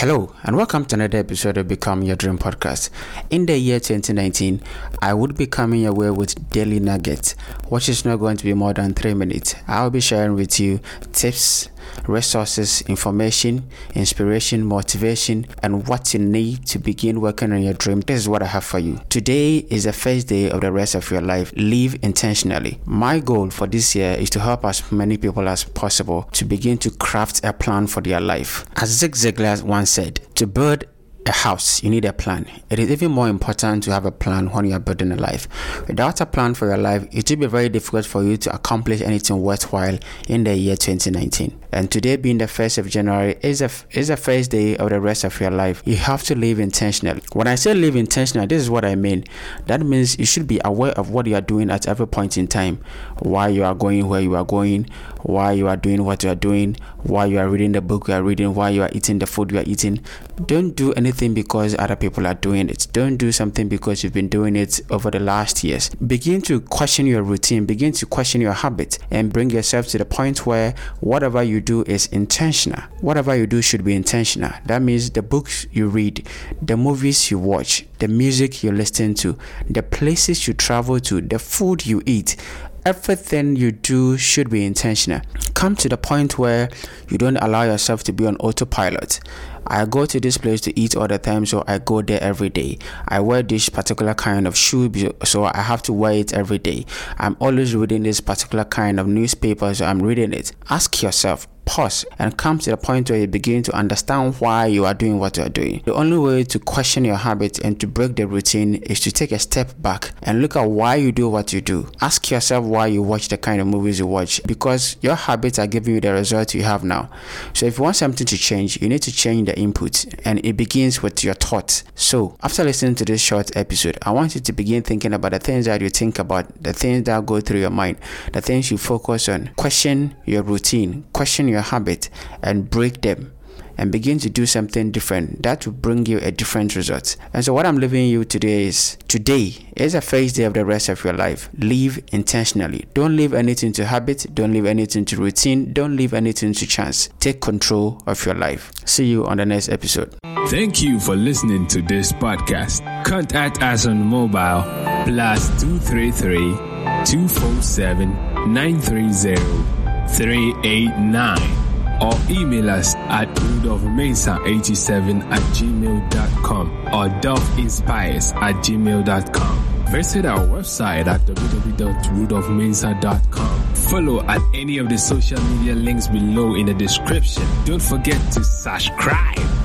Hello, and welcome to another episode of Become Your Dream Podcast. In the year 2019, I would be coming your way with daily nuggets, which is not going to be more than three minutes. I'll be sharing with you tips, resources, information, inspiration, motivation, and what you need to begin working on your dream. This is what I have for you. Today is the first day of the rest of your life. Live intentionally. My goal for this year is to help as many people as possible to begin to craft a plan for their life. As Zig Ziglar once said, to build a house, you need a plan. It is even more important to have a plan when you are building a life. Without a plan for your life, it will be very difficult for you to accomplish anything worthwhile in the year 2019. And today being the 1st of January is a, is the first day of the rest of your life. You have to live intentionally. When I say live intentionally, this is what I mean. That means you should be aware of what you are doing at every point in time. Why you are going where you are going, why you are doing what you are doing, why you are reading the book you are reading, why you are eating the food you are eating. Don't do anything because other people are doing it. Don't do something because you've been doing it over the last years. Begin to question your routine, begin to question your habit, and bring yourself to the point where whatever you do is intentional. Whatever you do should be intentional. That means the books you read, the movies you watch, the music you listen to, the places you travel to, the food you eat, everything you do should be intentional. Come to the point where you don't allow yourself to be on autopilot. I go to this place to eat all the time, so I go there every day. I wear this particular kind of shoe, so I have to wear it every day. I'm always reading this particular kind of newspaper, so I'm reading it. Ask yourself, pause and come to the point where you begin to understand why you are doing what you are doing. The only way to question your habits and to break the routine is to take a step back and look at why you do what you do. Ask yourself why you watch the kind of movies you watch because your habits are giving you the results you have now. So if you want something to change, you need to change the input and it begins with your thoughts. So after listening to this short episode, I want you to begin thinking about the things that you think about, the things that go through your mind, the things you focus on. Question your routine, question your habit and break them and begin to do something different. That will bring you a different result. And so what i'm leaving you today is today is a first day of the rest of your life. Live intentionally. Don't leave anything to habit. Don't leave anything to routine. Don't leave anything to chance. Take control of your life. See you on the next episode. Thank you for listening to this podcast. Contact us on mobile plus 233 247 930 389 or email us at rudolphmesa87 at gmail.com or dolphinspires at gmail.com. Visit our website at www.rudolphmensa.com. Follow at any of the social media links below in the description. Don't forget to subscribe.